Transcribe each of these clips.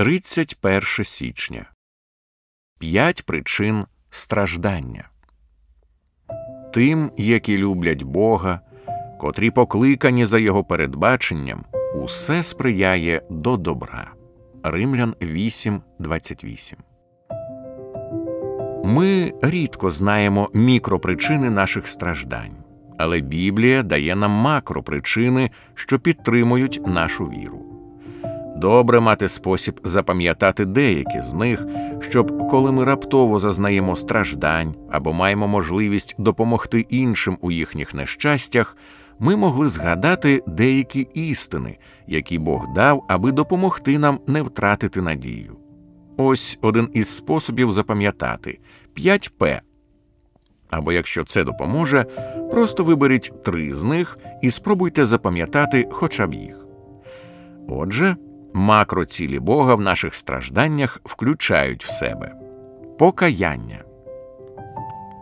31 січня. П'ять причин страждання. Тим, які люблять Бога, котрі покликані за Його передбаченням, усе сприяє до добра. Римлян 8.28 Ми рідко знаємо мікропричини наших страждань, але Біблія дає нам макропричини, що підтримують нашу віру. Добре мати спосіб запам'ятати деякі з них, щоб, коли ми раптово зазнаємо страждань або маємо можливість допомогти іншим у їхніх нещастях, ми могли згадати деякі істини, які Бог дав, аби допомогти нам не втратити надію. Ось один із способів запам'ятати 5 П. Або якщо це допоможе, просто виберіть три з них і спробуйте запам'ятати хоча б їх. Отже, макроцілі Бога в наших стражданнях включають в себе покаяння.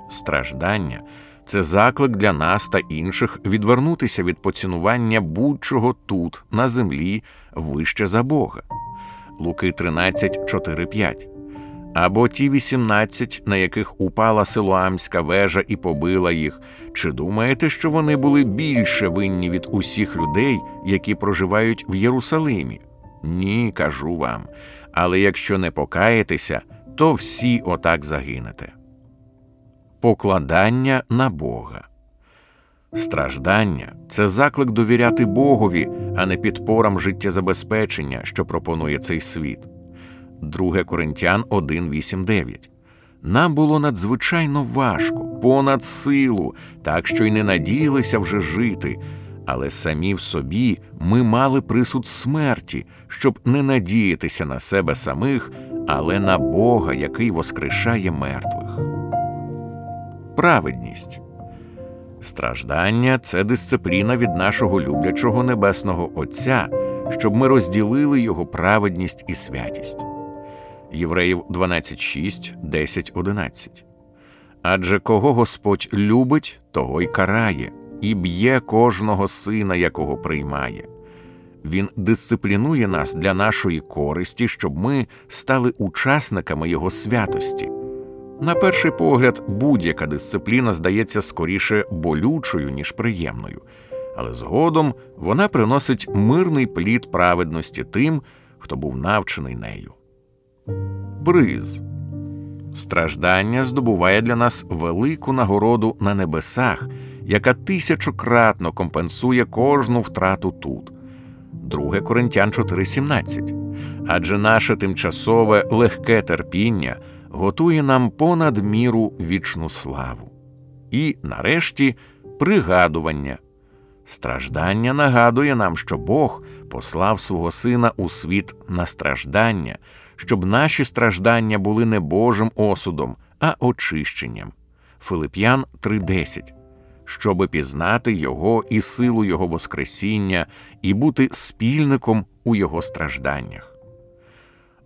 Страждання це заклик для нас та інших відвернутися від поцінування будь-чого тут, на землі, вище за Бога. Луки 13, 4, 5. Або ті 18, на яких упала силуамська вежа і побила їх. Чи думаєте, що вони були більше винні від усіх людей, які проживають в Єрусалимі? Ні, кажу вам. Але якщо не покаєтеся, то всі отак загинете. Покладання на Бога. Страждання це заклик довіряти Богові, а не підпорам життєзабезпечення, що пропонує цей світ. 2 Коринтян 1.8.9 Нам було надзвичайно важко, понад силу, так що й не надіялися вже жити, але самі в собі ми мали присуд смерті, щоб не надіятися на себе самих, але на Бога, який воскрешає мертвих. Праведність страждання це дисципліна від нашого люблячого небесного Отця, щоб ми розділили його праведність і святість. Євреїв 12.6, 10, 11 Адже кого Господь любить, того й карає, і б'є кожного сина, якого приймає. Він дисциплінує нас для нашої користі, щоб ми стали учасниками Його святості. На перший погляд, будь-яка дисципліна здається скоріше болючою, ніж приємною, але згодом вона приносить мирний плід праведності тим, хто був навчений нею. Бриз страждання здобуває для нас велику нагороду на небесах, яка тисячократно компенсує кожну втрату тут. 2 Коринтян 4,17 Адже наше тимчасове легке терпіння готує нам понад міру вічну славу. І, нарешті, пригадування. Страждання нагадує нам, що Бог послав свого Сина у світ на страждання, щоб наші страждання були не Божим осудом, а очищенням. Филип'ян 3:10 щоби пізнати Його і силу Його Воскресіння і бути спільником у Його стражданнях.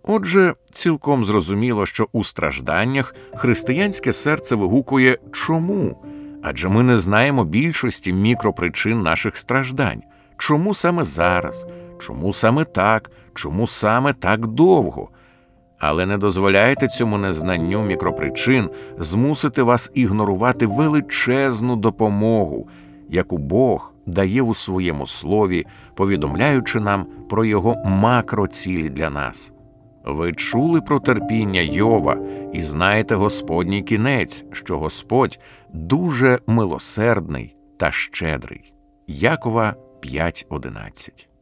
Отже, цілком зрозуміло, що у стражданнях християнське серце вигукує чому? Адже ми не знаємо більшості мікропричин наших страждань. Чому саме зараз? Чому саме так? Чому саме так довго? Але не дозволяйте цьому незнанню мікропричин змусити вас ігнорувати величезну допомогу, яку Бог дає у своєму слові, повідомляючи нам про його макроцілі для нас. Ви чули про терпіння Йова і знаєте Господній кінець, що Господь дуже милосердний та щедрий. Якова 5.11